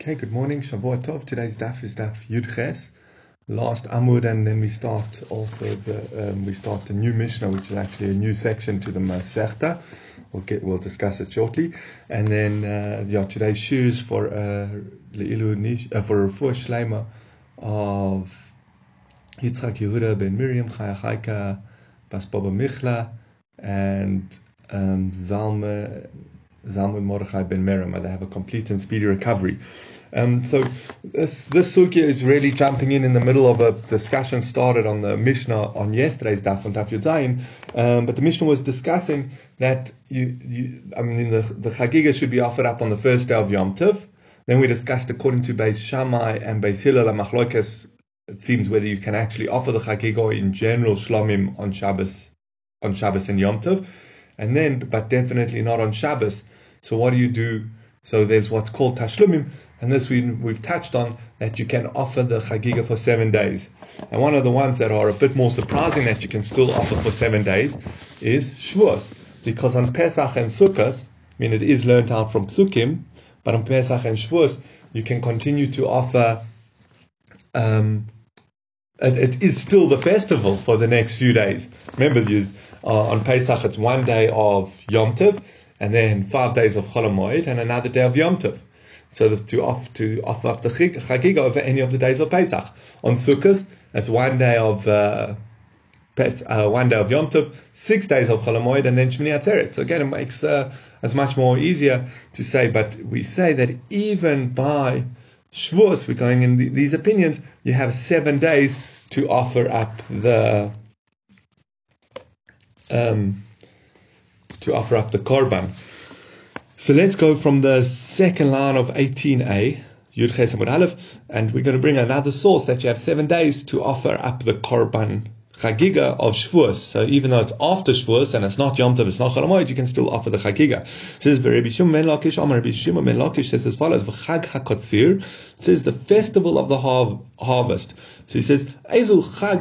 Okay, good morning, Shavua Tov. Today's daf is daf Yud Ches, last Amud, and then we start also the um, we start the new Mishnah, which is actually a new section to the Masechta. We'll get we'll discuss it shortly, and then uh, yeah, today's shiur for uh, uh, for Refuah Shleima of Yitzchak Yehuda ben Miriam Chaya Chaika Bas Baba Michla and um, Zalma Zalman Mordechai ben Merima. They have a complete and speedy recovery. Um, so this this sugya is really jumping in in the middle of a discussion started on the Mishnah on yesterday's daf on Daf Yudzayin, um, but the Mishnah was discussing that you, you I mean the the chagiga should be offered up on the first day of Yom Tov. Then we discussed according to Beis Shammai and Beis Hillel Machlokas. It seems whether you can actually offer the chagiga in general shlomim on Shabbos on Shabbos and Yom Tov, and then but definitely not on Shabbos. So what do you do? So there's what's called tashlumim, and this we, we've touched on that you can offer the chagiga for seven days. And one of the ones that are a bit more surprising that you can still offer for seven days is Shavuos, because on Pesach and Sukkot, I mean it is learned out from Psukim, but on Pesach and Shavuos you can continue to offer. Um, it, it is still the festival for the next few days. Remember, these uh, on Pesach it's one day of Yom Tov, and then five days of Chol Hamoed, and another day of Yom Tov. So to off to offer up the Chagiga over any of the days of Pesach. On Sukkot, that's one day of uh, uh, one day of Yom Tov, six days of Chol Hamoed, and then Shmini Atzeret. So again, it makes uh, it's much more easier to say. But we say that even by Shavuos, we're going in the, these opinions. You have seven days to offer up the um, to offer up the korban. So let's go from the second line of 18a, Yud Ches Aleph, and we're going to bring another source that you have seven days to offer up the korban chagiga of Shavuos. So even though it's after Shavuos and it's not Yom Tov, it's not Chol you can still offer the chagiga. It says Rabbi Shimon ben Lakish, Amar Rabbi Shimon ben Lakish says as follows: V'chag hakotzir says the festival of the har- harvest. So he says, Ezu chag.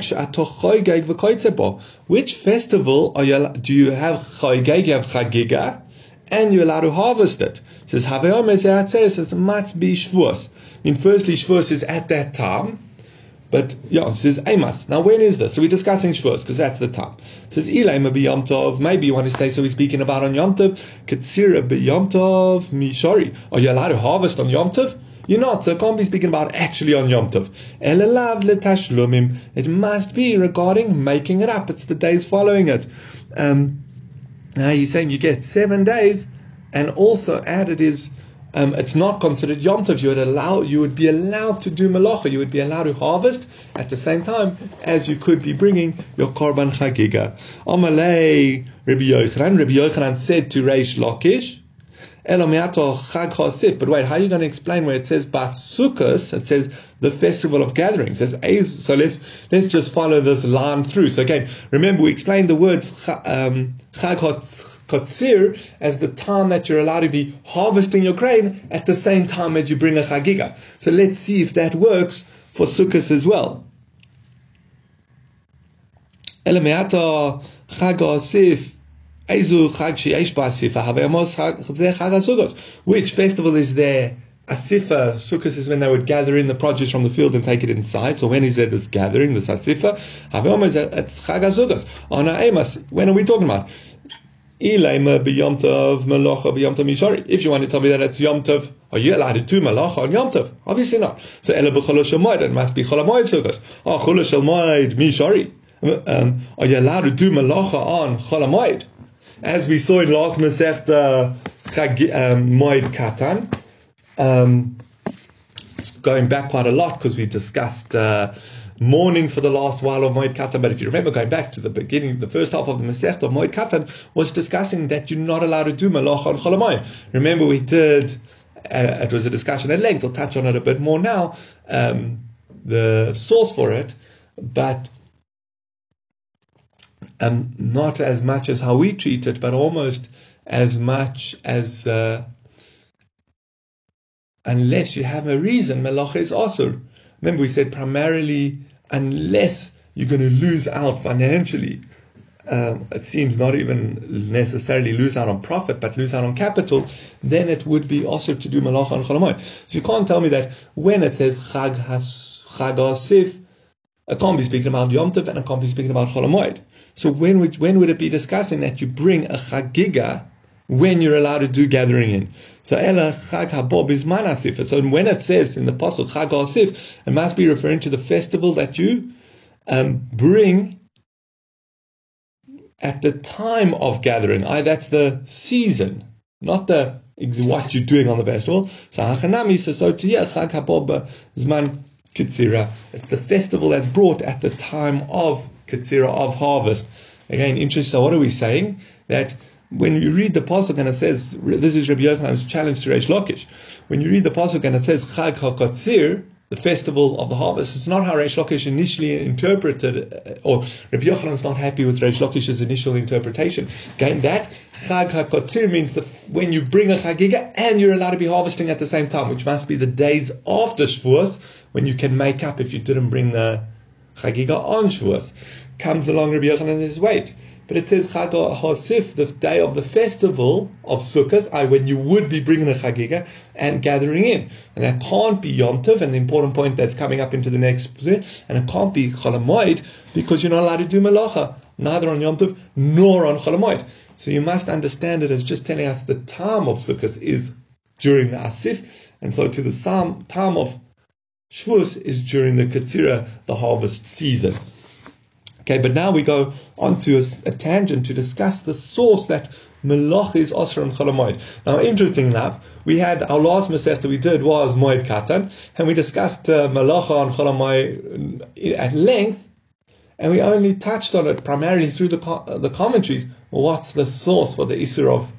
Which festival are you, do you have choygeg, you have chagiga, and you're allowed to harvest it? It says, Havayom says it must be Shavuos. I mean, firstly, Shavuos is at that time, but yeah, it says Amos. Now, when is this? So we're discussing Shavuos because that's the time. It says Ilay be Yom Tov. Maybe you want to say so. We're speaking about on Yom Tov. Katsira Yom Tov Mishori. Are you allowed to harvest on Yom Tov? You're not, so I can't be speaking about actually on Yom Tov. Letashlumim. It must be regarding making it up. It's the days following it. Um, now he's saying you get seven days, and also added is um, it's not considered Yom Tov. You would allow, you would be allowed to do malacha. You would be allowed to harvest at the same time as you could be bringing your korban chagiga. Amalei Rabbi Yochanan. Rabbi Yochanan said to Reish Lakish, but wait, how are you going to explain where it says Basukas? It says the festival of gatherings. Says, so let's let's just follow this line through. So again, remember we explained the words um, Kotzir as the time that you're allowed to be harvesting your grain at the same time as you bring a chagiga. So let's see if that works for Sukkot as well. Elameata Chag which festival is there? Asifa, Sukkot is when they would gather in the produce from the field and take it inside. So when is there this gathering, this Asifa? It's Chag HaSukkos. On when are we talking about? If you want to tell me that it's Yom Tov, are you allowed to do malacha on Yom Tov? Obviously not. So Ela b'chol it must be chol sukkos. Oh, chol mishari. Um, are you allowed to do malacha on chol as we saw in last Masechta um, Moed Katan, um, it's going back quite a lot because we discussed uh, mourning for the last while of Moed Katan. But if you remember, going back to the beginning, the first half of the Masechta of Moed Katan was discussing that you're not allowed to do Malach on Cholamoid. Remember, we did, uh, it was a discussion at length. We'll touch on it a bit more now, um, the source for it. But um, not as much as how we treat it, but almost as much as uh, unless you have a reason, melacha is also. Remember, we said primarily unless you're going to lose out financially um, it seems not even necessarily lose out on profit, but lose out on capital, then it would be also to do malacha on Cholamoid. So you can't tell me that when it says Chag has Chag it can't be speaking about Yom Tov and it can't be speaking about Cholamoid. So when would when would it be discussing that you bring a Chagiga when you're allowed to do gathering in? So Ela Chag Habob is Manasif. So when it says in the Pasuk Chag Asif, it must be referring to the festival that you um, bring at the time of gathering. I, that's the season, not the what you're doing on the festival. So Hachanami says so to Chag Habob Zman Kitzira. It's the festival that's brought at the time of Kitzira, of harvest. Again, interesting. So what are we saying? That when you read the pasuk and it says this is Rabbi Yochanan's challenge to Reish Lakish. When you read the pasuk and it says Chag HaKatzir, the festival of the harvest. It's not how Reish Lakish initially interpreted, or Rabbi Yochanan's not happy with Reish Lakish's initial interpretation. Again, that Chag HaKotzir means the, when you bring a Chagiga and you're allowed to be harvesting at the same time, which must be the days after Shavuos, when you can make up if you didn't bring the Chagiga on Shavuos. Comes along Rabbi Yochanan and says, wait, but it says Chag HaSif, the day of the festival of Sukkot, when you would be bringing a Chagiga and gathering in. And that can't be Yom Tov, and the important point that's coming up into the next, and it can't be Cholamoid, because you're not allowed to do Malacha, neither on Yom Tov nor on Cholamoid. So you must understand it as just telling us the time of Sukkot is during the Asif, and so to the time of Shavuos is during the Ketzira, the harvest season. Okay, but now we go on to a, a tangent to discuss the source that Melach is Osra and Cholamoid. Now, interesting enough, we had our last Masech that we did was Moed Katan, and we discussed uh, and Cholamoid at length, and we only touched on it primarily through the, uh, the commentaries. What's the source for the Isser of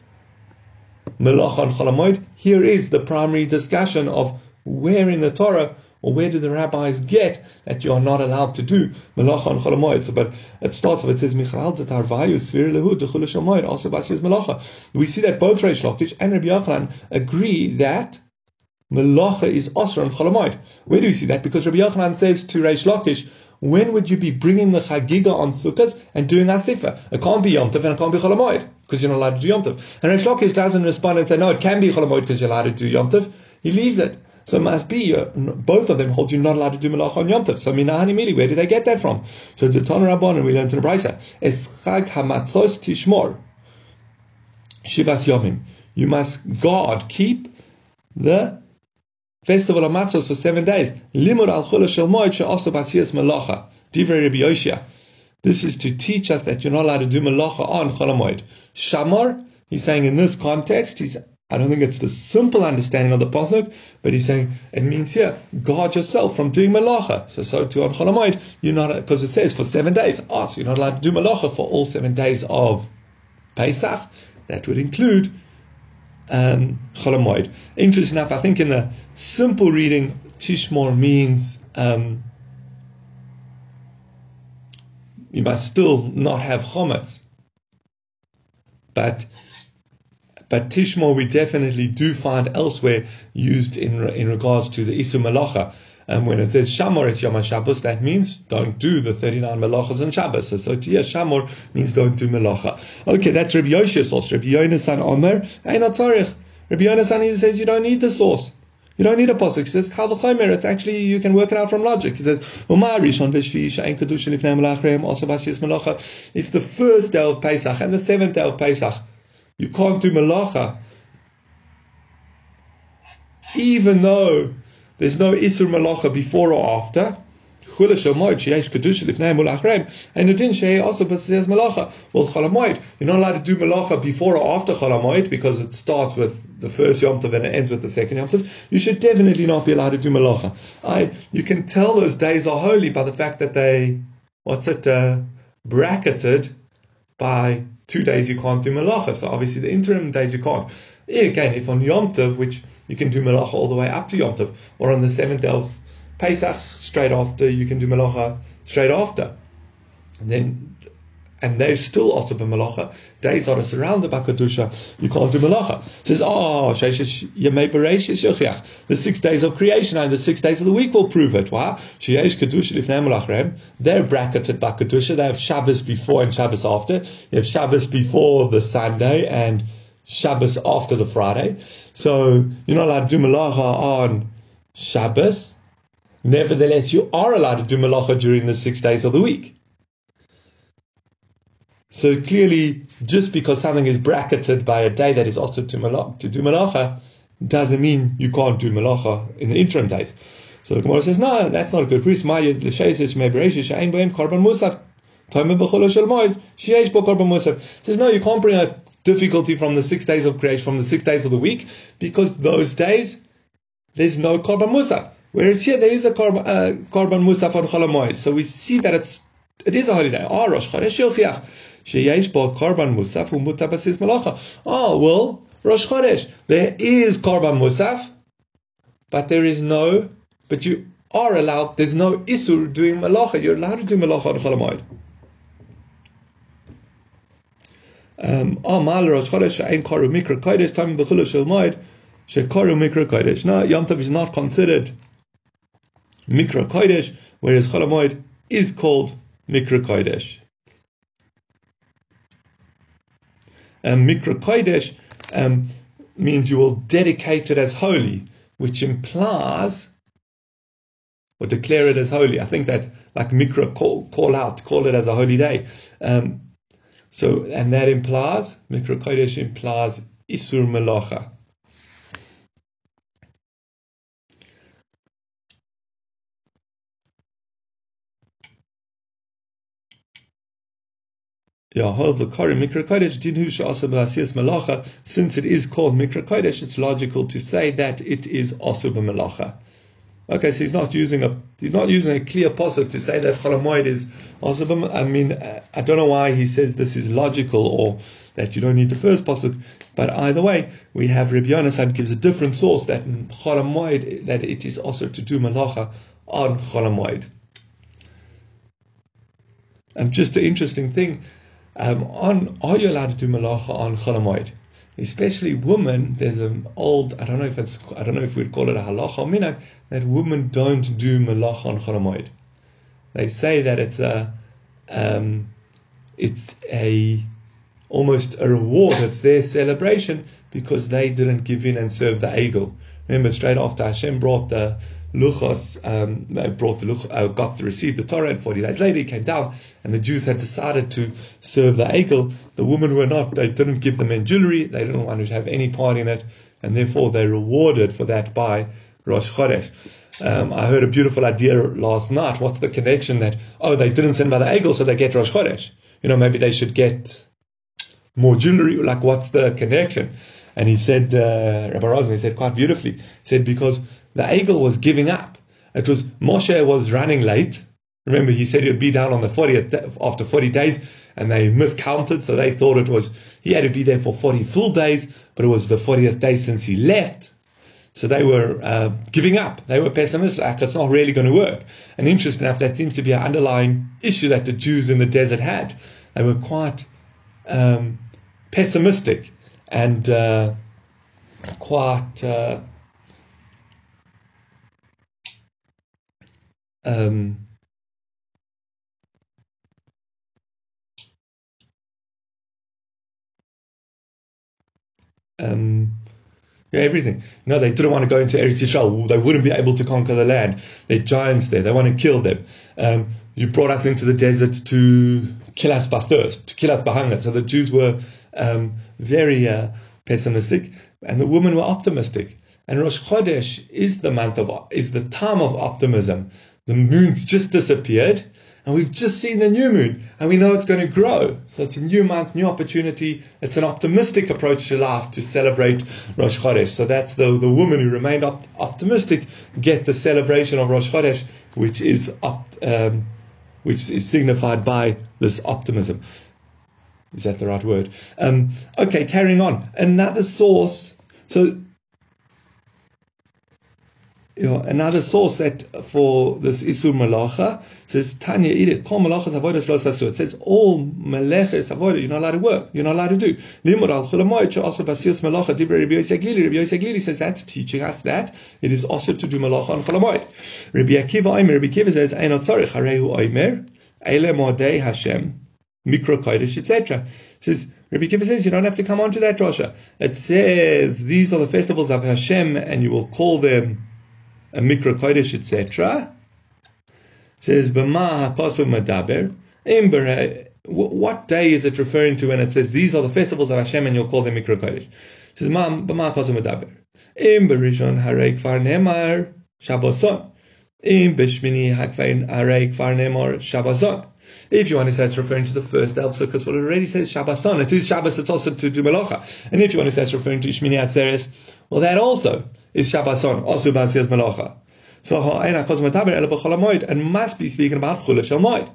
Melacha and Cholamoid? Here is the primary discussion of where in the Torah or where do the rabbis get that you are not allowed to do melacha on? So, but it starts with it says michal tarvayu svir lehu dechul shamoid. Also, says melacha. We see that both Reish Lakish and Rabbi Yochanan agree that melacha is osra on cholamoid. Where do we see that? Because Rabbi Yochanan says to Reish Lakish, when would you be bringing the chagiga on sukkahs and doing asifa? It can't be yom tov and it can't be cholamoid because you're not allowed to do yom tov. And Reish Lakish doesn't respond and say, no, it can be cholamoid because you're allowed to do yom tov. He leaves it. So it must be uh, both of them hold you not allowed to do malach on Yom Tov. So minahani mili, where did they get that from? So the Ton Rabban, and we learned in the Brisa, es chag hamatzos tishmor shivas yomim. You must guard, keep the festival of matzos for seven days. Limud al chula shel moed she'osu batzias malacha. Divrei Rabbi Yoshia. This is to teach us that you're not allowed to do malacha on cholamoid. Shamor, he's saying in this context, he's I don't think it's the simple understanding of the pasuk, but he's saying it means here guard yourself from doing malacha. So so to on cholamoid, you're not because it says for seven days. Oh, so you're not allowed to do malacha for all seven days of Pesach. That would include um, cholamoid. Interesting enough, I think in the simple reading, tishmor means um, you must still not have chometz, but but Tishmor we definitely do find elsewhere used in in regards to the Isu Malacha. And when it says Shamor, it's Yom Shabbos, that means don't do the 39 Malachas and Shabbos. So, so to Shamor means don't do Malacha. Okay, that's Rabbi Yoshia's source. Rabbi Yonasan Omer, Ein Tzarich. Rabbi Yonasan says you don't need the source. You don't need a pasuk. He says Kal It's actually you can work it out from logic. He says Umar Rishon Veshvi Ein Kedusha Lifnei Malachrem also Basis Malacha. If the first day of Pesach and the seventh day of Pesach you can't do malacha. Even though there's no Isur malacha before or after. And the din shei also but says malacha. Well, chalamoid, you're not allowed to do malacha before or after chalamoid because it starts with the first yom tov and it ends with the second yom tov. You should definitely not be allowed to do malacha. I, you can tell those days are holy by the fact that they, what's it, uh, bracketed by two days you can't do malacha. So obviously the interim days you can't. Again, if on Yom Tov, which you can do malacha all the way up to Yom Tov, or on the seventh day of Pesach straight after, you can do malacha straight after. And then and they're still also b'malacha. Days are surrounded by kedusha. You can't do malacha. It says, oh, the six days of creation and the six days of the week will prove it. Why? They're bracketed by kedusha. They have Shabbos before and Shabbos after. You have Shabbos before the Sunday and Shabbos after the Friday. So you're not allowed to do malacha on Shabbos. Nevertheless, you are allowed to do malacha during the six days of the week. So clearly, just because something is bracketed by a day that is also to, to do malacha, doesn't mean you can't do malacha in the interim days. So the Gemara says, no, that's not a good priest. Says, no, you can't bring a difficulty from the six days of creation, from the six days of the week, because those days, there's no korban musaf. Whereas here, there is a uh, korban musaf on Cholamoid. So we see that it's, it is a holiday. Ah, Rosh Chodesh Sheyesh bo korban musaf umutabasis malacha. Oh, well, Rosh Chodesh, there is korban musaf, but there is no, but you are allowed, there's no isur doing malacha. You're allowed to do malacha on Cholamoid. Um, oh, mal Rosh Chodesh ein karu mikra kodesh time b'chulu shel moed shekaru mikra kodesh. No, Yom Tov is not considered mikra kodesh, whereas Cholamoid is called mikra kodesh. Um, Mikra Kodesh um, means you will dedicate it as holy, which implies or declare it as holy. I think that like Mikra call, call out, call it as a holy day. Um, so, and that implies, Mikra Kodesh implies Isur Melacha. Since it is called Mikra Kodesh, it's logical to say that it is also Malacha. Okay, so he's not using a he's not using a clear pasuk to say that Cholamoid is also. I mean, I don't know why he says this is logical or that you don't need the first pasuk. But either way, we have Rabbi Yonasan gives a different source that Cholamoid that it is also to do malacha on Cholamoid. And just the interesting thing um, on are you allowed to do malacha on cholamoid? Especially women, there's an old, I don't know if it's, I don't know if we'd call it a halacha or that women don't do malacha on cholamoid. They say that it's a, um, it's a, almost a reward, it's their celebration because they didn't give in and serve the egel. Remember, straight after Hashem brought the Luchos um, brought the Luch, uh, got to receive the Torah, and 40 days later he came down, and the Jews had decided to serve the Egel. The women were not, they didn't give the men jewelry, they didn't want to have any part in it, and therefore they rewarded for that by Rosh Chodesh. Um, I heard a beautiful idea last night. What's the connection that, oh, they didn't send by the Egel, so they get Rosh Chodesh? You know, maybe they should get more jewelry. Like, what's the connection? And he said, uh, Rabbi Rosen, he said quite beautifully, he said, because the egel was giving up. It was Moshe was running late. Remember, he said he would be down on the 40th after 40 days, and they miscounted, so they thought it was he had to be there for 40 full days, but it was the 40th day since he left. So they were uh, giving up. They were pessimistic. Like, it's not really going to work. And interesting enough, that seems to be an underlying issue that the Jews in the desert had. They were quite um, pessimistic and uh, quite uh, um, um, yeah, everything. No, they didn't want to go into Eretz Yisrael. They wouldn't be able to conquer the land. There are giants there. They want to kill them. Um, you brought us into the desert to kill us by thirst, to kill us by hunger. So the Jews were um, very uh, pessimistic, and the women were optimistic. And Rosh Chodesh is the month of is the time of optimism. The moon's just disappeared, and we've just seen the new moon, and we know it's going to grow. So it's a new month, new opportunity. It's an optimistic approach to life to celebrate Rosh Chodesh. So that's the, the woman who remained op- optimistic get the celebration of Rosh Chodesh, which is op- um, which is signified by this optimism. Is that the right word? Um, okay, carrying on. Another source. So know, another source that for this Isur Malacha says Tanya it. Kol malachas avodas lo sasu. It says all malachas avodah you're not allowed to work. You're not allowed to do. Limud al chulamoy che also basius malacha divrei Rabbi Yosef Glili. Rabbi says that's teaching us that it is also to do malacha on chulamoy. Rabbi Akiva Omer. Rabbi Akiva says einot tzarich harehu Omer ele modei Hashem mikro kodesh etc. Says Rabbi Akiva says you don't have to come on to that drasha. It says these are the festivals of Hashem and you will call them a mikra kodesh, etc. Says b'ma hakosu madaber. What day is it referring to when it says these are the festivals of Hashem and you'll call them mikra kodesh? Says b'ma hakosu madaber. Im berishon harei kfar nemar shabboson. Im b'shmini harei kfar nemar shabboson. If you want to say it's referring to the first day of Sukkot, well, it already says Shabbason. It is Shabbos, it's also to do Melacha. And if you want to say it's referring to Shmini Atzeres, well, that also is Shabbason, also Basias Melacha. So, Ha'ena Kos Mataber Ela B'chol and must be speaking about Chula Shel Moed.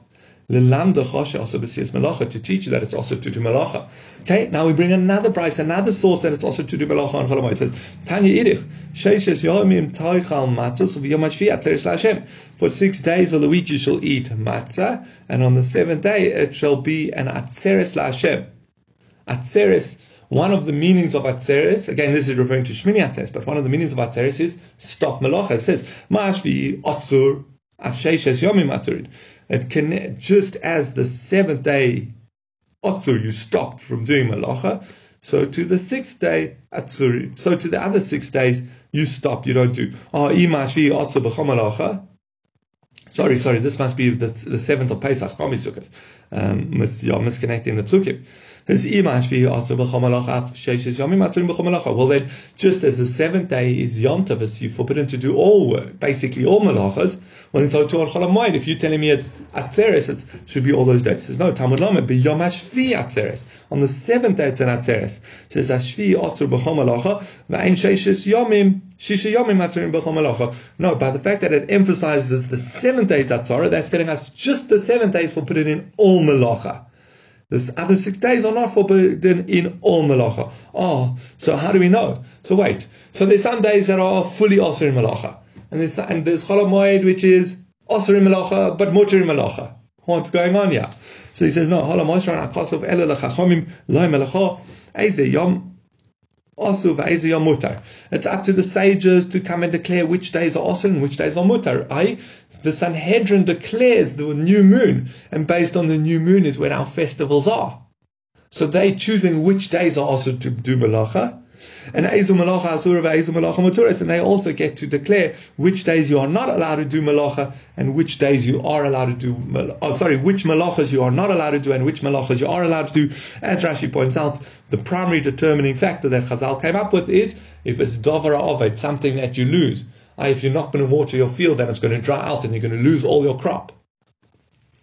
Lelamda Choshe also Basias Melacha, to teach you that it's also to do Melacha. Okay, now we bring another price, another source that it's also to do Melacha on Chol. It says, Tanya Idich, Sheishes Yomim Taichal Matzos V'yomashvi Atzeres LaHashem. For six days of the week you shall eat matzah, and on the seventh day it shall be an Atzeres LaHashem. Atzeres one of the meanings of Atzeres, again, this is referring to Shmini Atzeres, but one of the meanings of Atzeres is stop Melacha. It says, Ma'ashvi Otzur Afsheshes Yomim Atzurid. It can, just as the seventh day Otzur, you stopped from doing Melacha, so to the sixth day Atzuri. So to the other six days, you stop, you don't do. Oh, Imashvi Otzur B'chom Sorry, sorry, this must be the, the seventh of Pesach. Um, yeah, misconnecting the psukim. Well then, just as the seventh day is Yom Tov, it's you forbidden to do all work, basically all malachas. When it's to Chol if you're telling me it's Atzeres, it should be all those days. Says no, Talmud Lamed, be Yom Hashvi Atzeres. On the seventh day it's an Atzeres. Says Hashvi Otzur B'chol Malacha, V'ain Sheishes Yomim, Shisha Yomim Atzurim B'chol Malacha. No, by the fact that it emphasizes the seventh days Atzara, that's telling us just the seventh days for putting in all malacha. The other six days are not forbidden in all malacha. Oh, ah, so how do we know? So wait. So there's some days that are fully osir in malacha. And there's, and there's Chol Moed, which is osir in malacha, but mutter in malacha. What's going on here? So he says, no, Chol Moed, Akasov, Ele Lechachomim, Loi Melacha, Eze Yom, also, It's up to the sages to come and declare which days are Osir and which days are Mutar. I, the Sanhedrin declares the new moon, and based on the new moon is when our festivals are. So they choosing which days are also to do Malacha, and Ezu Malacha Asura Ezu Malacha Maturis, and they also get to declare which days you are not allowed to do Malacha and which days you are allowed to do, oh, sorry, which Malachas you are not allowed to do and which Malachas you are allowed to do. As Rashi points out, the primary determining factor that Chazal came up with is if it's Dovara Ovid, something that you lose. If you're not going to water your field, then it's going to dry out and you're going to lose all your crop.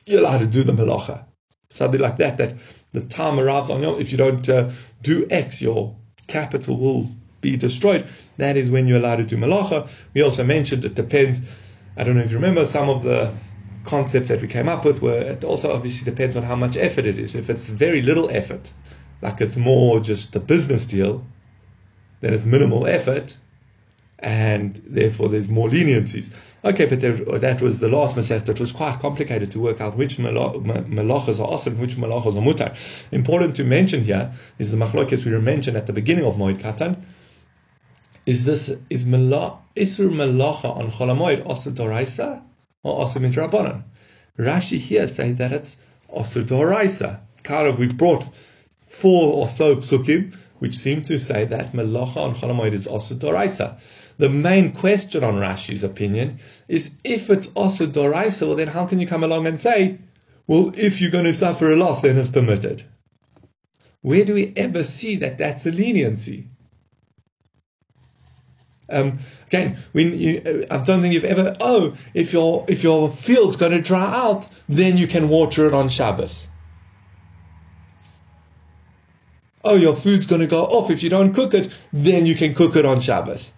You're allowed to do the Malacha. Something like that, that the time arrives on you. If you don't uh, do X, your capital will be destroyed. That is when you're allowed to do malacha. We also mentioned it depends. I don't know if you remember some of the concepts that we came up with were it also obviously depends on how much effort it is. If it's very little effort, like it's more just a business deal, then it's minimal effort, and therefore there's more leniencies. Okay, but there, that was the last Masech. It was quite complicated to work out which malachas are awesome and which malachas are mutar. Important to mention here is the machlokes we mentioned at the beginning of Moed Katan. Is this is isur malacha on cholamoid also doraisa or also midrabanan? Rashi here says that it's also doraisa. Kind of, we've brought four or so psukim which seem to say that malacha on cholamoid is also doraisa. The main question on Rashi's opinion is if it's also doraisa, well then how can you come along and say, well, if you're going to suffer a loss, then it's permitted? Where do we ever see that that's a leniency? Um, again, you, I don't think you've ever. Oh, if your if your field's going to dry out, then you can water it on Shabbos. Oh, your food's going to go off if you don't cook it, then you can cook it on Shabbos.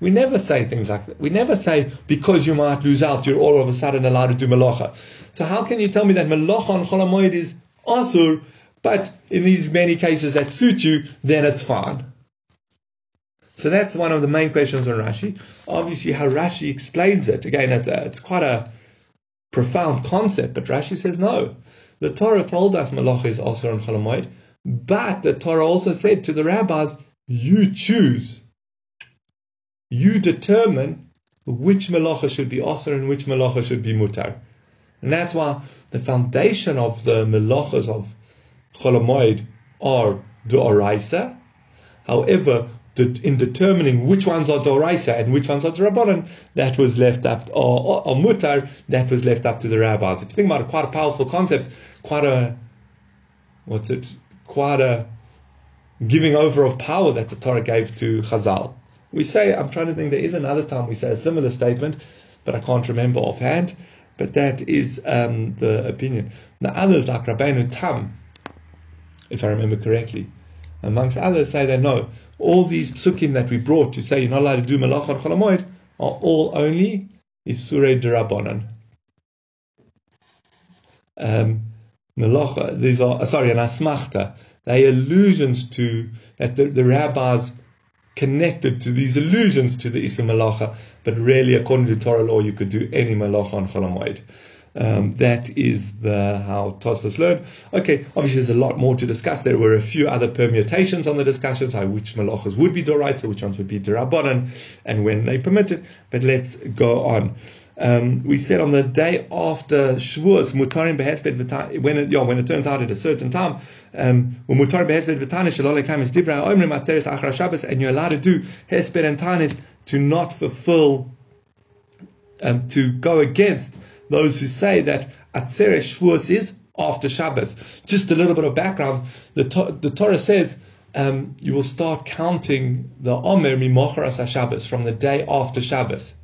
We never say things like that. We never say because you might lose out, you're all of a sudden allowed to do malacha. So how can you tell me that malacha on cholamoid is asur, but in these many cases that suit you, then it's fine? So that's one of the main questions on Rashi. Obviously, how Rashi explains it, again, it's, a, it's quite a profound concept, but Rashi says no. The Torah told us Malacha is also on Cholamoid, but the Torah also said to the rabbis, you choose. You determine which Malacha should be Asr and which Malacha should be Mutar. And that's why the foundation of the Malachas of Cholamoid are Doraisa. However, in determining which ones are Doraisa and which ones are Rabbanan, that was left up, or, or, or, Mutar, that was left up to the rabbis. If you think about it, quite a powerful concept, quite a, what's it, quite a giving over of power that the Torah gave to Chazal. We say, I'm trying to think, there is another time we say a similar statement, but I can't remember offhand. But that is um, the opinion. The others, like Rabbeinu Tam, if I remember correctly, amongst others, say that no, all these psukim that we brought to say you're not allowed to do malach on cholamoid are all only isurei derabanan. Um, malacha, these are sorry, an asmachta. They allusions to that the, the rabbis connected to these allusions to the Isra Malacha, but really, according to Torah law, you could do any Malacha on Cholamoid. Um, that is the how Tosfos learned. Okay, obviously there's a lot more to discuss. There were a few other permutations on the discussions, how which malachas would be doraisa, which ones would be derabanan, and when they permitted. But let's go on. Um, we said on the day after Shavuos, mutarim behesped when it, yeah, when it turns out at a certain time, um, and you're allowed to do hesped and tanis to not fulfill, um, to go against those who say that atzeres Shavuos is after Shabbos. Just a little bit of background: the, the Torah says. Um, you will start counting the Omer mimocharas Shabbos from the day after Shabbos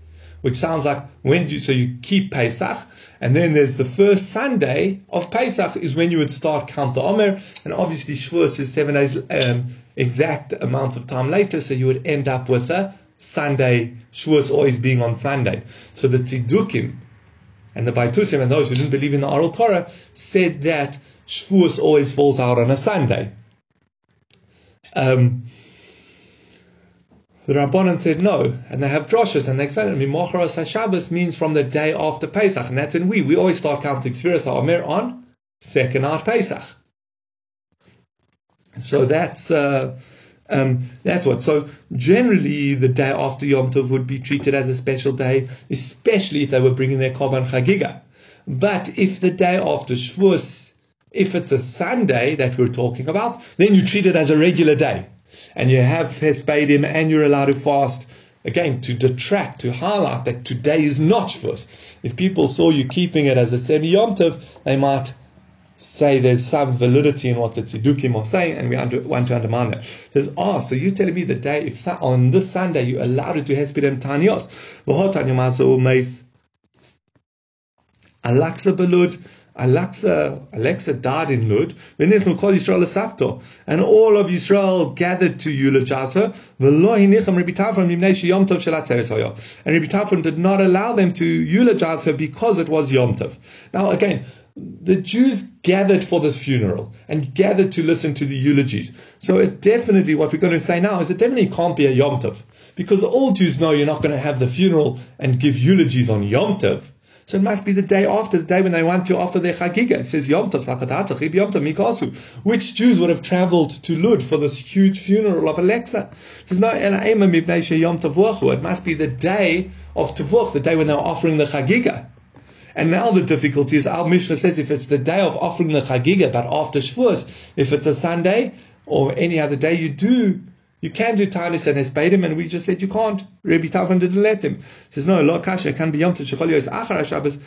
which sounds like when do you, so you keep Pesach, and then there's the first Sunday of Pesach is when you would start count the Omer, and obviously Shavuos is seven days um, exact amount of time later, so you would end up with a Sunday, Shavuos always being on Sunday. So the Tzidukim and the Baitusim and those who didn't believe in the oral Torah said that Shavuos always falls out on a Sunday. Um, the Rabbanan said no, and they have droshes, and they explain it. Mimocharos HaShabbos means from the day after Pesach, and that's in we. We always start counting Sfiras HaOmer on second night Pesach. So that's uh, um, that's what. So generally, the day after Yom Tov would be treated as a special day, especially if they were bringing their korban chagiga. But if the day after Shavuos, if it's a Sunday that we're talking about, then you treat it as a regular day and you have Hespedim and you're allowed to fast, again, to detract, to highlight that today is not Shavuos. If people saw you keeping it as a semi Yom Tov, they might say there's some validity in what the Tzidukim are saying, and we under, want to undermine that. Says, oh, so you're telling me the day, if on this Sunday you're allowed to do Hespedim Tanyos, V'hotanyom Azo Meis, Alaksa Belud, Alexa, Alexa died in Lud, and all of Israel gathered to eulogize her. And Rabbi Tarfon did not allow them to eulogize her because it was Yom Tov. Now again, the Jews gathered for this funeral and gathered to listen to the eulogies. So it definitely, what we're going to say now is it definitely can't be a Yom Tov. Because all Jews know you're not going to have the funeral and give eulogies on Yom Tov. So it must be the day after, the day when they want to offer their chagiga. It says Yom Tov, Sakatata, Yom Tov, Mikasu. Which Jews would have traveled to Lud for this huge funeral of Alexa? There's no Elaima Mibnei Yom Tavuchu. It must be the day of Tavuch, the day when they're offering the chagiga. And now the difficulty is our Mishnah says if it's the day of offering the chagiga, but after Shavuos, if it's a Sunday or any other day, you do you can do Tanis and Hespedim, and we just said you can't. Rabbi Tarfon didn't let him. He says, no, lo kasha can be Yom Tov shechol Shabbos,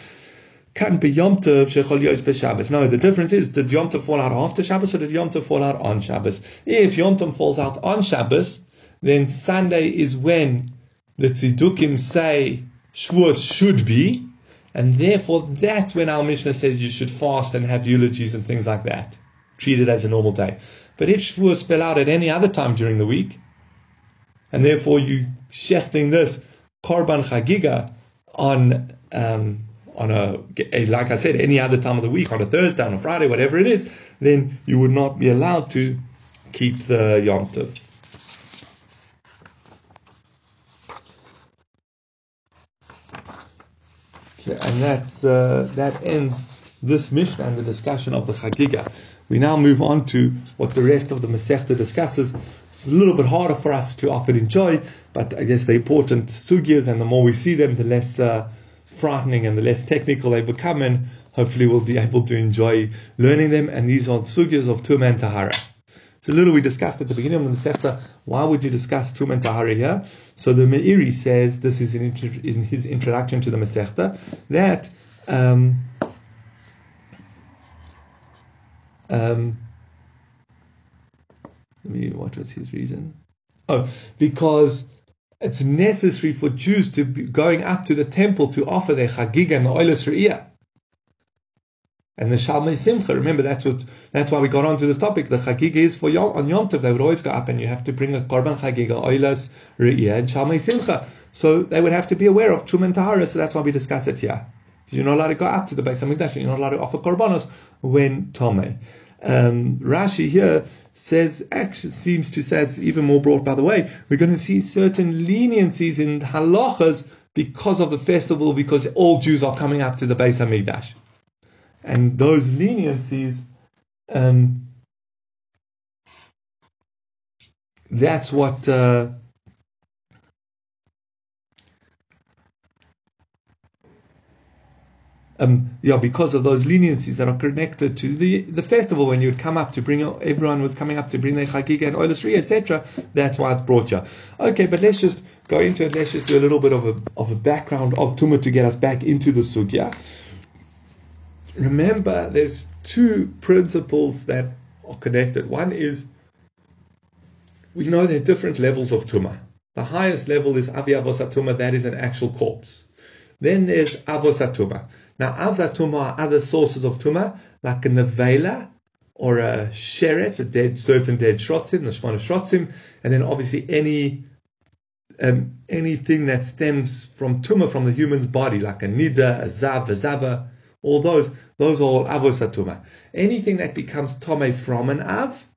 can be Yom Tov shechol b'Shabbos. No, the difference is, did Yom Tov fall out after Shabbos or did Yom Tov fall out on Shabbos? If Yom Tov falls out on Shabbos, then Sunday is when the Tzidukim say Shavuos should be, and therefore that's when our Mishnah says you should fast and have eulogies and things like that. Treat it as a normal day. But if Shavuos fell out at any other time during the week, and therefore you shechting this Korban Chagiga on um, on a eh, like I said any other time of the week on a Thursday on a Friday whatever it is, then you would not be allowed to keep the Yom Tov. And that's uh, that ends this mission and the discussion of the Chagiga. We now move on to what the rest of the Masechta discusses. It's a little bit harder for us to often enjoy, but I guess the important sugyas, and the more we see them, the less uh, frightening and the less technical they become, and hopefully we'll be able to enjoy learning them. And these are sugyas of Tum and Tahara. So little we discussed at the beginning of the Masechta, why would you discuss Tum and Tahara here? So the Meiri says, this is in, his introduction to the Masechta, that um, um, let me, what was his reason? Oh, because it's necessary for Jews to be going up to the temple to offer their chagig and the oilus re'iyah. And the Shalmei Simcha, remember that's what that's why we got onto this topic. The Chagig is for Yom on Yom Tov, they would always go up and you have to bring a Korban Chagig, Oilas, Re'iyah, and Shalmei Simcha. So they would have to be aware of Truma and Tahara, so that's why we discuss it here. Because you're not allowed to go up to the base Beis HaMikdash, you're not allowed to offer Korbanos when Tomei. Um, Rashi here says, actually seems to say it's even more broad by the way. We're going to see certain leniencies in halachas because of the festival, because all Jews are coming up to the Beis HaMikdash. And those leniencies, um, that's what uh, um, yeah, because of those leniencies that are connected to the, the festival when you'd come up to bring everyone was coming up to bring their chagiga and oil oilistry, etc. That's why it's brought you. Okay, but let's just go into it. Let's just do a little bit of a of a background of Tumah to get us back into the sugya remember there's two principles that are connected. One is we know there are different levels of tumah. The highest level is avi avosatuma, that is an actual corpse. Then there's avosatuma. Now avosatuma are other sources of tumah, like a nevela or a sheret, a dead certain dead shrotzim, the shmona shrotzim, and then obviously any um, anything that stems from tumah from the human's body, like a nida, a zav, a zava, all those, those are all avosatuma. Anything that becomes tome from an av,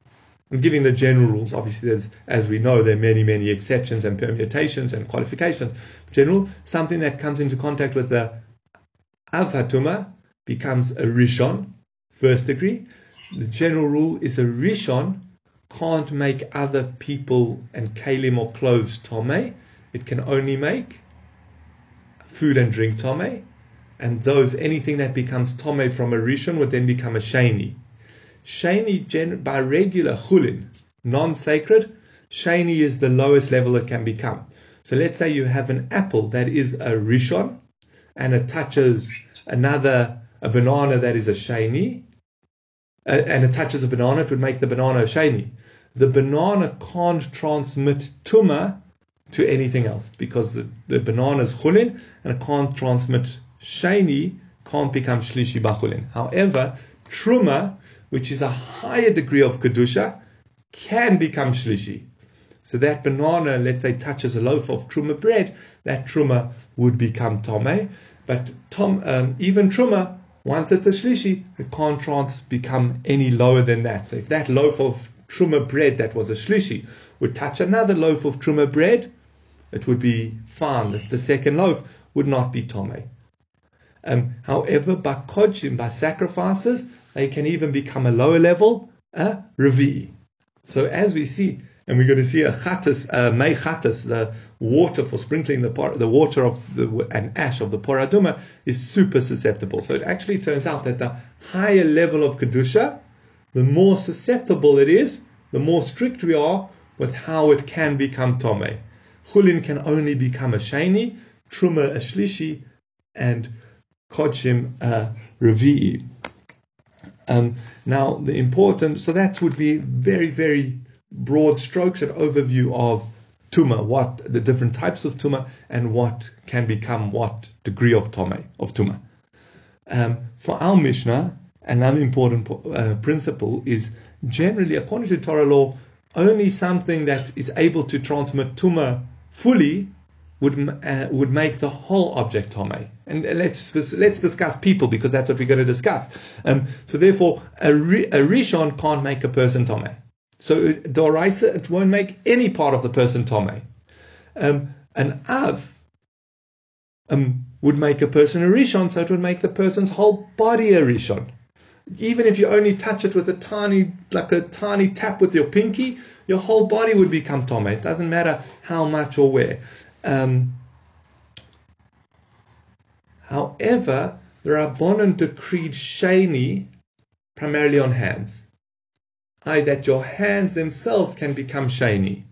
I'm giving the general rules. Obviously, as we know, there are many, many exceptions and permutations and qualifications. General, something that comes into contact with the avhatuma becomes a rishon, first degree. The general rule is a rishon can't make other people and kalim or clothes tome. It can only make food and drink tome and those anything that becomes tome from a rishon would then become a sheni. Sheni by regular chulin, non-sacred, sheni is the lowest level it can become. So let's say you have an apple that is a rishon, and it touches another a banana that is a uh, and it touches a banana, it would make the banana a sheni. The banana can't transmit tuma to anything else because the, the banana is chulin and it can't transmit sheni can't become shlishi bachulin. However, truma, which is a higher degree of kedusha, can become shlishi. So that banana, let's say, touches a loaf of truma bread, that truma would become tome. But tom, um, even truma, once it's a shlishi, it can't trans become any lower than that. So if that loaf of truma bread that was a shlishi would touch another loaf of truma bread, it would be fine. The second loaf would not be tome. Um, however, by kodshim, by sacrifices, they can even become a lower level, a revi. So as we see, and we're going to see a chatas, uh, may chatas, the water for sprinkling the part, the water of the and ash of the parah adumah is super susceptible. So it actually turns out that the higher level of kedusha, the more susceptible it is, the more strict we are with how it can become tome. Chulin can only become a sheni, truma a shlishi, and Kodshim a Revi'i. Um, now, the important, so that would be very, very broad strokes, an overview of Tuma, what the different types of Tuma, and what can become what degree of Tome, of Tuma. Um, for our Mishnah, another important uh, principle is generally, according to Torah law, only something that is able to transmit Tuma fully would uh, would make the whole object tome. And let's let's discuss people because that's what we're going to discuss. Um, so therefore, a, a rishon can't make a person tome. So doraisa it won't make any part of the person tome. Um, an av, um, would make a person a rishon, so it would make the person's whole body a rishon. Even if you only touch it with a tiny, like a tiny tap with your pinky, your whole body would become tome. It doesn't matter how much or where. Um, however, the Rabbanon decreed sheni primarily on hands, i.e., that your hands themselves can become sheni.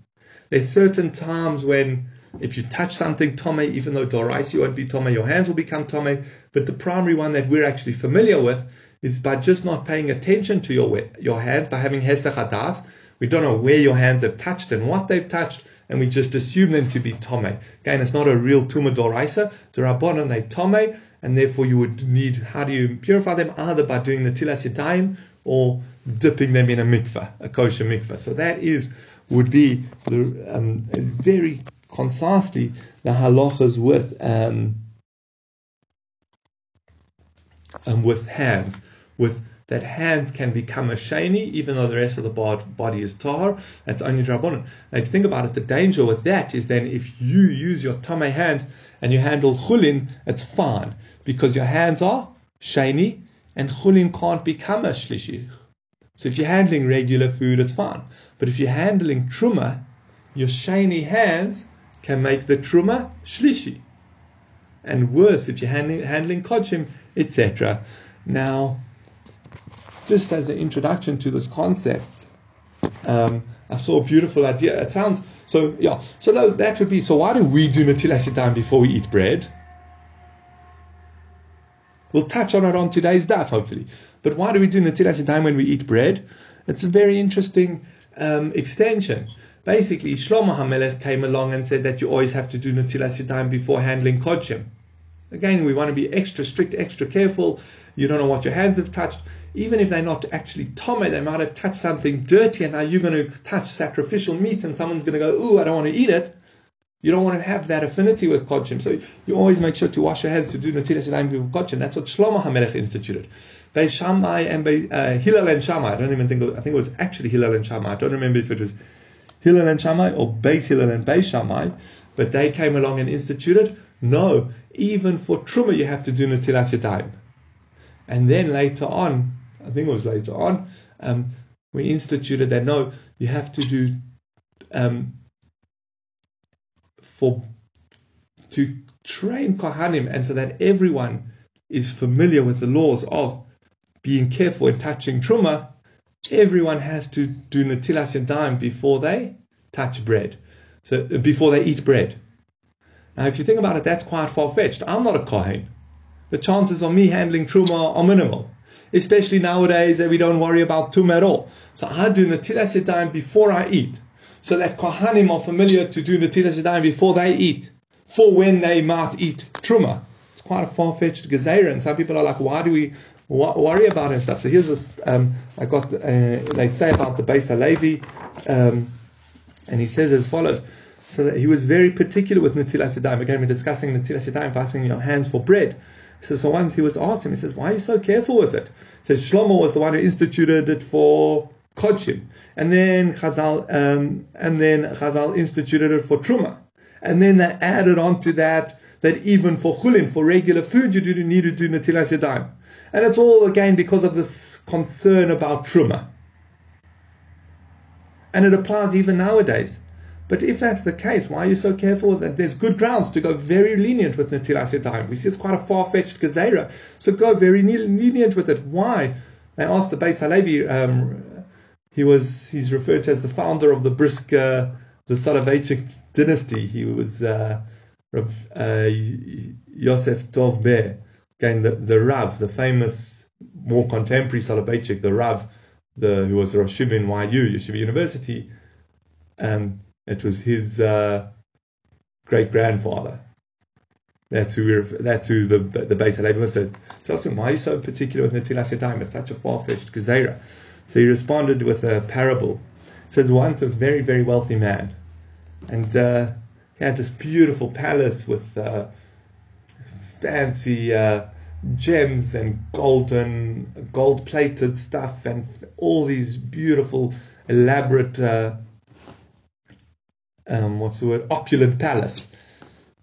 There's certain times when if you touch something tome, even though doraisi won't be tome, your hands will become tome. But the primary one that we're actually familiar with is by just not paying attention to your your hands, by having hesach hadas. We don't know where your hands have touched and what they've touched, and we just assume them to be tome. Again, it's not a real tuma doraisa. Rabbanon they tome, and therefore you would need. How do you purify them? Either by doing the yadayim or dipping them in a mikveh, a kosher mikveh. So that is would be the, um, very concisely the halachas with um, um, with hands, with that hands can become a sheni, even though the rest of the body is tar. That's only drabonin. Now, if you think about it, the danger with that is then if you use your tame hands and you handle chulin, it's fine because your hands are sheni and chulin can't become a shlishi. So if you're handling regular food, it's fine. But if you're handling truma, your sheni hands can make the truma shlishi. And worse, if you're handling, handling kodshim, etc. Now, just as an introduction to this concept, um, I saw a beautiful idea. It sounds so, yeah. So those, that would be. So why do we do natilas yadayim before we eat bread? We'll touch on it on today's daf, hopefully. But why do we do natilas time when we eat bread? It's a very interesting um, extension. Basically, Shlomo HaMelech came along and said that you always have to do natilas time before handling kodshim. Again, we want to be extra strict, extra careful. You don't know what your hands have touched. Even if they're not actually tome, they might have touched something dirty, and now you're going to touch sacrificial meat, and someone's going to go, "Ooh, I don't want to eat it." You don't want to have that affinity with kodshim, so you always make sure to wash your hands to do natilas yadayim before kodshim. That's what Shlomo HaMelech instituted. Bei Shammai and by uh, Hillel and Shammai. I don't even think, I think it was actually Hillel and Shammai. I don't remember if it was Hillel and Shammai or Beis Hillel and Beis Shammai, but they came along and instituted, no, even for Truma you have to do Natilas Yadayim. And then later on, I think it was later on, um, we instituted that no, you have to do um, for to train Kohanim and so that everyone is familiar with the laws of being careful in touching truma, everyone has to do natilas yadayim before they touch bread. So uh, before they eat bread. Now, if you think about it, that's quite far fetched. I'm not a kohen. The chances of me handling truma are minimal, especially nowadays that we don't worry about tum at all. So I do natilas yadayim before I eat, so that kohanim are familiar to do natilas yadayim before they eat, for when they might eat truma. It's quite a far fetched gezerah, and some people are like, why do we worry about it and stuff. So here's this. Um, I got. Uh, they say about the Beis Halevi, um, and he says as follows. So that he was very particular with Natilas Yadayim. Again, we're discussing Natilas Yadayim, passing your hands for bread. So, so once he was asked him, he says, "Why are you so careful with it?" He says Shlomo was the one who instituted it for and then Chazal, um, and then Chazal instituted it for truma, and then they added on to that that even for chulin, for regular food, you do need to do Natilas Yadayim. And it's all again because of this concern about truma. And it applies even nowadays. But if that's the case, why are you so careful that there's good grounds to go very lenient with Natilas Yadayim? We see it's quite a far-fetched gezerah, so go very lenient with it. Why? They asked the Beis Halevi, um, he was, he's referred to as the founder of the Brisker, the Soloveitchik dynasty. He was uh, uh, Yosef Dov Ber again, the, the Rav, the famous, more contemporary Soloveitchik, the Rav, the, who was Rosh in YU, Yeshiva University, um, it was his uh, great grandfather. That's who we're, that's who the the, Beis Halevi was. So, why are you so particular with Natilas Yadayim? It's such a far fetched gezerah. So he responded with a parable. He says once this very very wealthy man, and uh, he had this beautiful palace with uh, fancy uh, gems and golden, gold plated stuff and all these beautiful, elaborate, uh, um, what's the word, opulent palace.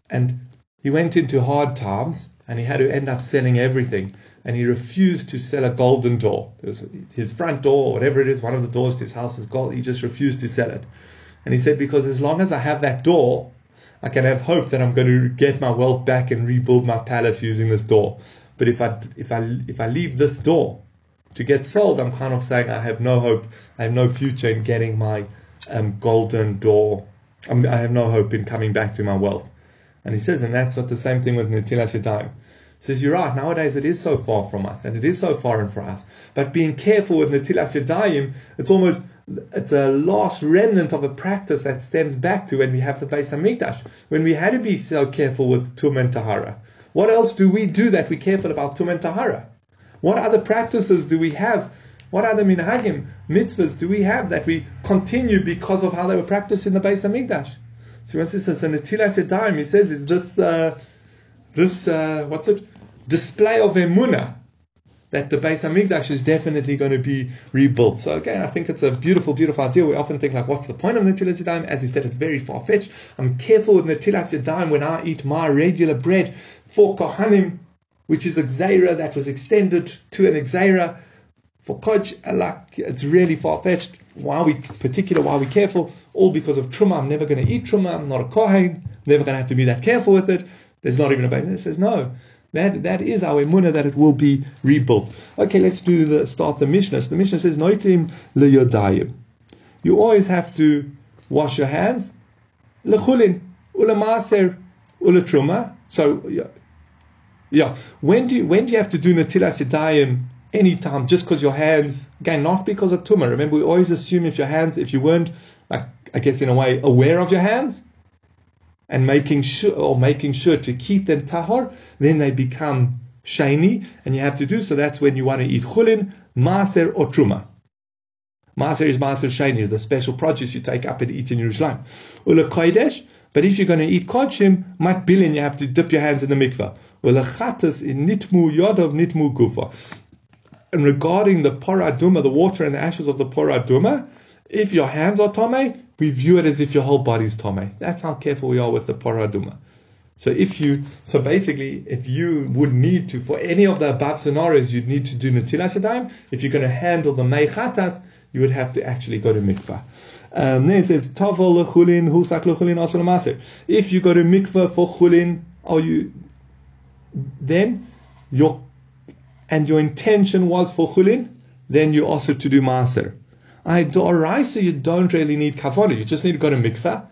And he went into hard times and he had to end up selling everything. And he refused to sell a golden door. his front door, whatever it is, one of the doors to his house was gold. He just refused to sell it. And he said, because as long as I have that door, I can have hope that I'm going to get my wealth back and rebuild my palace using this door. But if I if I if I leave this door to get sold, I'm kind of saying I have no hope. I have no future in getting my um, golden door. I'm, i have no hope in coming back to my wealth. And he says, and that's what the same thing with Netilas Yadayim. Says, you're right, nowadays it is so far from us, and it is so foreign for us. But being careful with Netilas Yadayim, it's almost, it's a last remnant of a practice that stems back to when we have the Beis Hamikdash, when we had to be so careful with Tum and Tahara. What else do we do that we're careful about Tum and Tahara? What other practices do we have? What other minhagim, mitzvahs do we have that we continue because of how they were practiced in the Beis Hamikdash? So he says, so Netilas Yadayim, he says, is this, uh, this, uh, what's it? Display of emunah that the Beis Hamikdash is definitely going to be rebuilt. So again, I think it's a beautiful, beautiful idea. We often think like, what's the point of Netilas Yadayim? As we said, it's very far fetched. I'm careful with Netilas Yadayim when I eat my regular bread for Kohanim, which is a Gzeira that was extended to an Gzeira. For Koch, it's really far fetched. Why are we particular? Why are we careful? All because of Truma. I'm never going to eat Truma. I'm not a Kohen. Never going to have to be that careful with it. There's not even a basis. It says no. That, that is our emunah that it will be rebuilt. Okay, let's do the start the Mishnah. So the Mishnah says noitim leyodayim. You always have to wash your hands. Lechulin, ulamaser, ulatruma. So yeah. When do you, when do you have to do natilas yadayim? Anytime, just because your hands again, not because of tumah. Remember, we always assume if your hands, if you weren't, like I guess in a way, aware of your hands, and making sure or making sure to keep them tahor, then they become sheni, and you have to do so. That's when you want to eat chulin, maser, or truma. Maser is maser sheni, the special produce you take up and eat in Yerushalayim. Ula kodesh, but if you're going to eat kodshim, bilin, you have to dip your hands in the mikveh. Ula chatas in nitmu yodov nitmu gufa. And regarding the parah adumah, the water and the ashes of the parah adumah, if your hands are tame, we view it as if your whole body is tame. That's how careful we are with the parah adumah. So if you, so basically, if you would need to, for any of the above scenarios, you'd need to do netilas yadayim. If you're going to handle the meichatas, you would have to actually go to mikvah. Um, then it says tavel lechulin husak lechulin If you go to mikvah for chulin, are you then your and your intention was for chulin, then you also to do maser. I doraisa, you don't really need kavana. You just need to go to mikveh,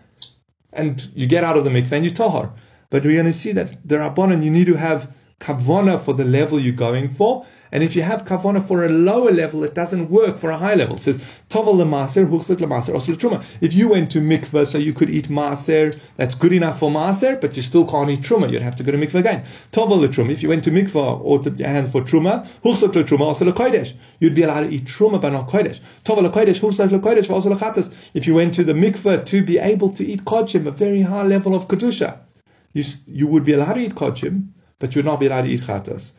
and you get out of the mikveh and you tahar. But we're going to see that the rabbanon you need to have kavana for the level you're going for, and if you have kavana for a lower level, it doesn't work for a high level. It says, lemaser, lemaser. If you went to mikveh, so you could eat maser, that's good enough for maser, but you still can't eat truma. You'd have to go to mikveh again. Tovel truma. If you went to mikveh or to hands for truma. You'd be allowed to eat truma, but not kodesh. Tovel kodesh, huchset kodesh, osel chatas. If you went to the mikveh to be able to eat kodshim, a very high level of kedusha, you, you would be allowed to eat kodshim, but you would not be allowed to eat chatas.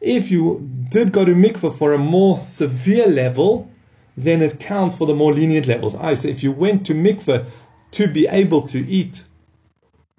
If you did go to mikveh for a more severe level, then it counts for the more lenient levels. I say if you went to mikveh to be able to eat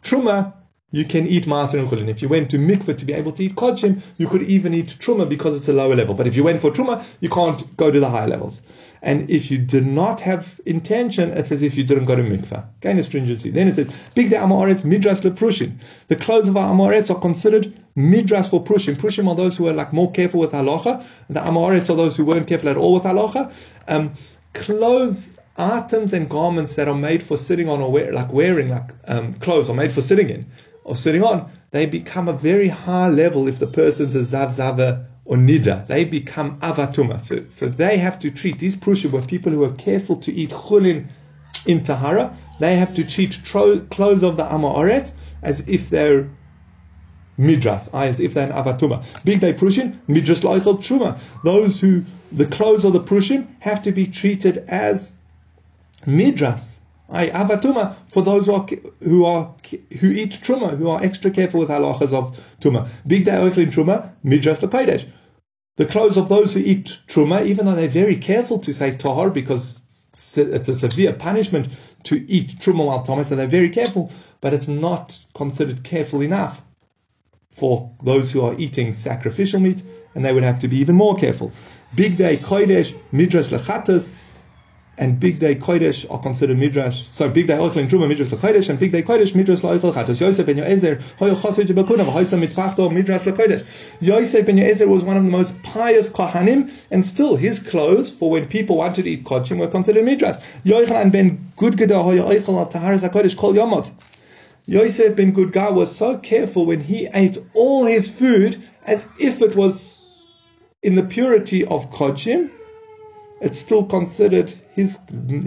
truma, you can eat maaser and. If you went to mikveh to be able to eat kodshim, you could even eat truma because it's a lower level. But if you went for truma, you can't go to the higher levels. And if you did not have intention, it's as if you didn't go to mikveh. Gain a stringency. Then it says, Big de Amoretz midras leprushim. The clothes of our Amoretz are considered midras for prushim. Prushim are those who are like more careful with halacha. The Amoretz are those who weren't careful at all with halacha. Um, clothes items and garments that are made for sitting on or wear, like wearing like um, clothes are made for sitting in or sitting on, they become a very high level if the person's a zavzava or nida, they become avatuma. So, so they have to treat these prushim were people who are careful to eat chulin in tahara. They have to treat tro- clothes of the amaoret as if they're midras, as if they're an avatuma. Big day prushim, midras loichel truma. Those who the clothes of the prushim have to be treated as midras. I have a avatuma for those who are who are who eat truma, who are extra careful with halachas of tuma. Big day oichlin truma, midras lekodesh the clothes of those who eat truma, even though they're very careful to say tahar because it's a severe punishment to eat truma while Thomas, so they're very careful, but it's not considered careful enough for those who are eating sacrificial meat, and they would have to be even more careful. Big day kodesh midras lechatas, and big day kodesh are considered midrash. So big day oichel and truma midrash lekodesh, and big day kodesh midrash leoichel chatas. Yosef ben Yoezer hoyo chosed jebakuna v'hoysa mitpachto midrash lekodesh. Yosef ben Yoezer was one of the most pious kohanim, and still his clothes for when people wanted to eat kodshim were considered midrash. Yochanan ben Gudgada hoyo oichel al taharas hakodesh kol yomov. Yosef ben Gudga was so careful when he ate all his food as if it was in the purity of kodshim. It's still considered his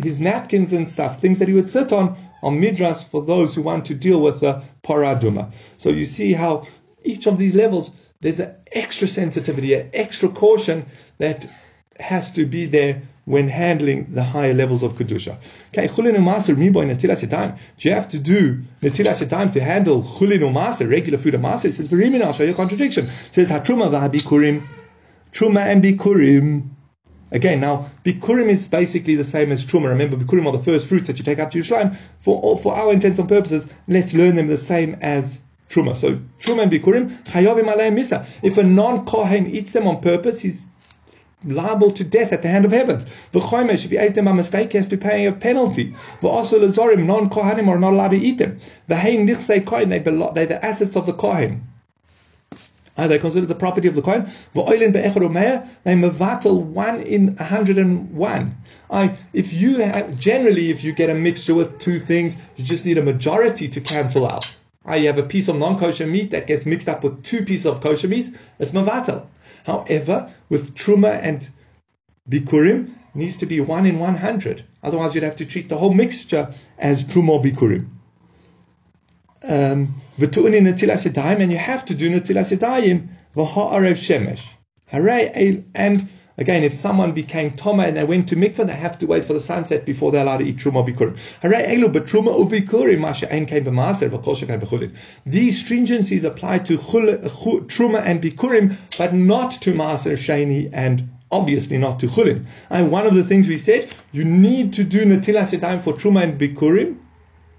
his napkins and stuff, things that he would sit on on midras for those who want to deal with the parah adumah. So you see how each of these levels there's an extra sensitivity, an extra caution that has to be there when handling the higher levels of kedusha. Okay, chulin u'maser miboy netilas yadayim. Do you have to do netilas yadayim to handle chulin u'maser, regular food u'maser? It says v'rimin. I'll show you a contradiction. It says hatruma v'habikurim, truma and bikurim. Again, now bikurim is basically the same as truma. Remember, bikurim are the first fruits that you take out to Yerushalayim. For for our intents and purposes, let's learn them the same as truma. So truma and bikurim chayovim aleim misa. If a non kohen eats them on purpose, he's liable to death at the hand of heavens. The chomesh, if he ate them by mistake, he has to pay a penalty. Also lezorim, non kohanim are not allowed to eat them. The hein nichsei kohen, they they're the assets of the kohen. Are they considered the property of the kohen? V'oilin be'echad they one in a hundred and one. I, if you have, generally, if you get a mixture with two things, you just need a majority to cancel out. I, you have a piece of non-kosher meat that gets mixed up with two pieces of kosher meat, it's mevatel. However, with truma and bikurim, needs to be one in 100. Otherwise, you'd have to treat the whole mixture as truma or bikurim. Um, and you have to do netilas yadayim v'ha'arev shemesh. Hooray! And again, if someone became toma and they went to mikvah, they have to wait for the sunset before they're allowed to eat truma bikurim. Hooray! Elu betruma uvikurim masha came b'maser v'kol shekai b'chulin. These stringencies apply to truma and bikurim, but not to maser sheni and obviously not to chulin. And one of the things we said, you need to do netilas yadayim for truma and bikurim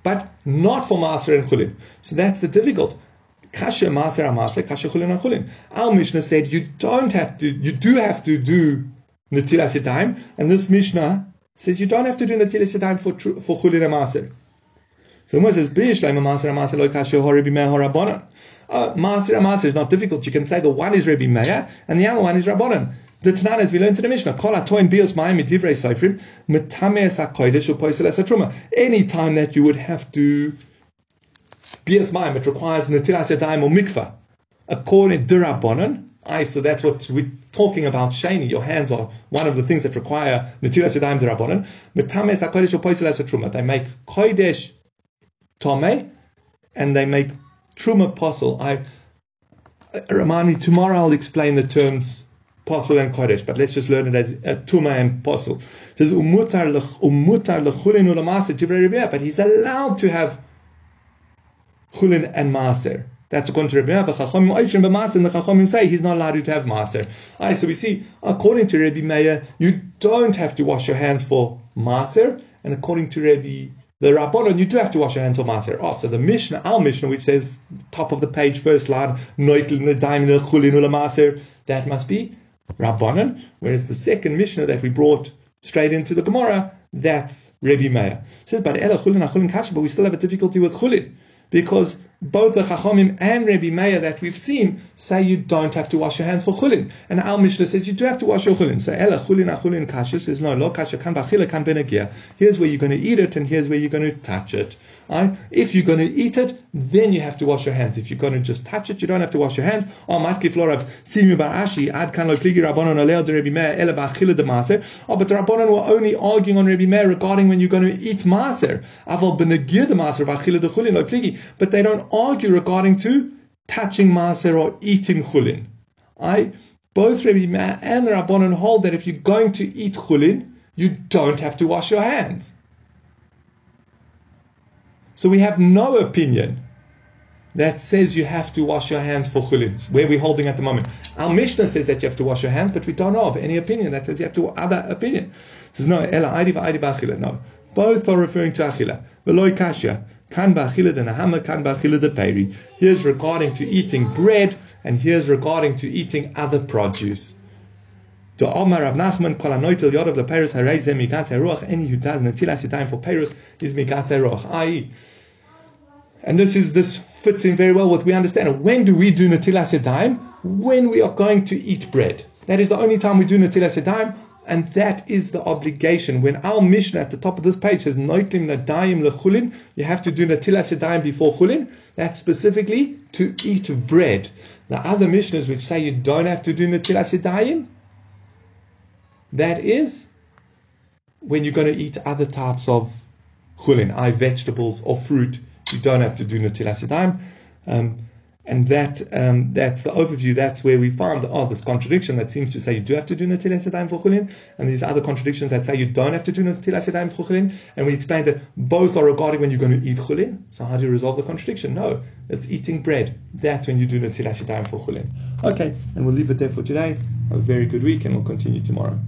but not for Maser and Chulin. So that's the difficult. Kasha Maser Maser, Kasha Chulin Chulin. Our Mishnah said you don't have to, you do have to do Natilas Yadayim, and this Mishnah says you don't have to do Natilas Yadayim for, for Chulin and Maser. So Moses says, Bish Laima Maser Maser Lo Kasha Meir Rabbanan. Uh, Maser Maser is not difficult. You can say the one is Rebbe Meir and the other one is Rabbanan. The Tanan, we learned in the Mishnah, Kol atoin bios mayim midivrei seifrim, metamees hakodesh upoisel es truma. Any time that you would have to bios mayim, it requires netilas yadayim or mikvah. According to Rabbanon, I, so that's what we're talking about. Shani, your hands are one of the things that require netilas yadayim derabanan. Metames hakodesh upoisel es truma. They make kodesh tome, and they make truma apostle. I remind me tomorrow. I'll explain the terms Posel and Kodesh, but let's just learn it as a Tuma and Posel. It says, Umutar lechulin ulamase but he's allowed to have chulin and maser. That's according to. Chachamim oisrim b'maser, and the Chachamim say he's not allowed to have maser. Alright, so we see, according to Rabbi Meir, you don't have to wash your hands for maser, and according to Rabbi the Rabbanon, you do have to wash your hands for maser. Oh, so the Mishnah, our Mishnah, which says top of the page, first line, that must be Rabbanan, whereas the second Mishnah that we brought straight into the Gemara, that's Rebbe Meir. says, but Ela Chulin Achulin Kasha, but we still have a difficulty with Chulin, because both the Chachamim and Rebbe Meir that we've seen say you don't have to wash your hands for chulin. And our Mishnah says you do have to wash your chulin. So ela chulin achulin kasha says no, lo kasha kan bachila kan benagia. Here's where you're going to eat it and here's where you're going to touch it. Right? If you're going to eat it, then you have to wash your hands. If you're going to just touch it, you don't have to wash your hands. Oh. Oh, but the rabbanon were only arguing on Rebbe Meir regarding when you're going to eat maser. But they don't argue regarding to touching maser or eating chulin. I both Rabbi Meir and the Rabbanon hold that if you're going to eat chulin, you don't have to wash your hands. So we have no opinion that says you have to wash your hands for chulin. Where we're holding at the moment. Our Mishnah says that you have to wash your hands, but we don't know of any opinion that says you have to other opinion. Says no, ela no. Both are referring to achila. Veloy kashya. Kan ba'achila de nahama, kan ba'achila de peri. Here's regarding to eating bread, and here's regarding to eating other produce. To Omar Rav Nachman, kol anoitel yodav leperos harei ze mikas. Any who does netilas time for peros is mikas ruach. I.e., and this is this fits in very well with we understand. When do we do netilas yadayim? When we are going to eat bread. That is the only time we do netilas yadayim, and that is the obligation. When our Mishnah at the top of this page says noitlim nadayim lechulin, you have to do netilas yadayim before chulin. That's specifically to eat bread. The other Mishnahs which say you don't have to do netilas yadayim, that is when you're going to eat other types of chulin, i vegetables or fruit you don't have to do Natilas Yadayim. Um, and that um, that's the overview. That's where we found oh this contradiction that seems to say you do have to do Natilas Yadayim for Chulin, and these other contradictions that say you don't have to do Natilas Yadayim for Chulin. And we explained that both are regarding when you're going to eat Chulin. So how do you resolve the contradiction? No, it's eating bread. That's when you do Natilas Yadayim for Chulin. Okay, and we'll leave it there for today. Have a very good week, and we'll continue tomorrow.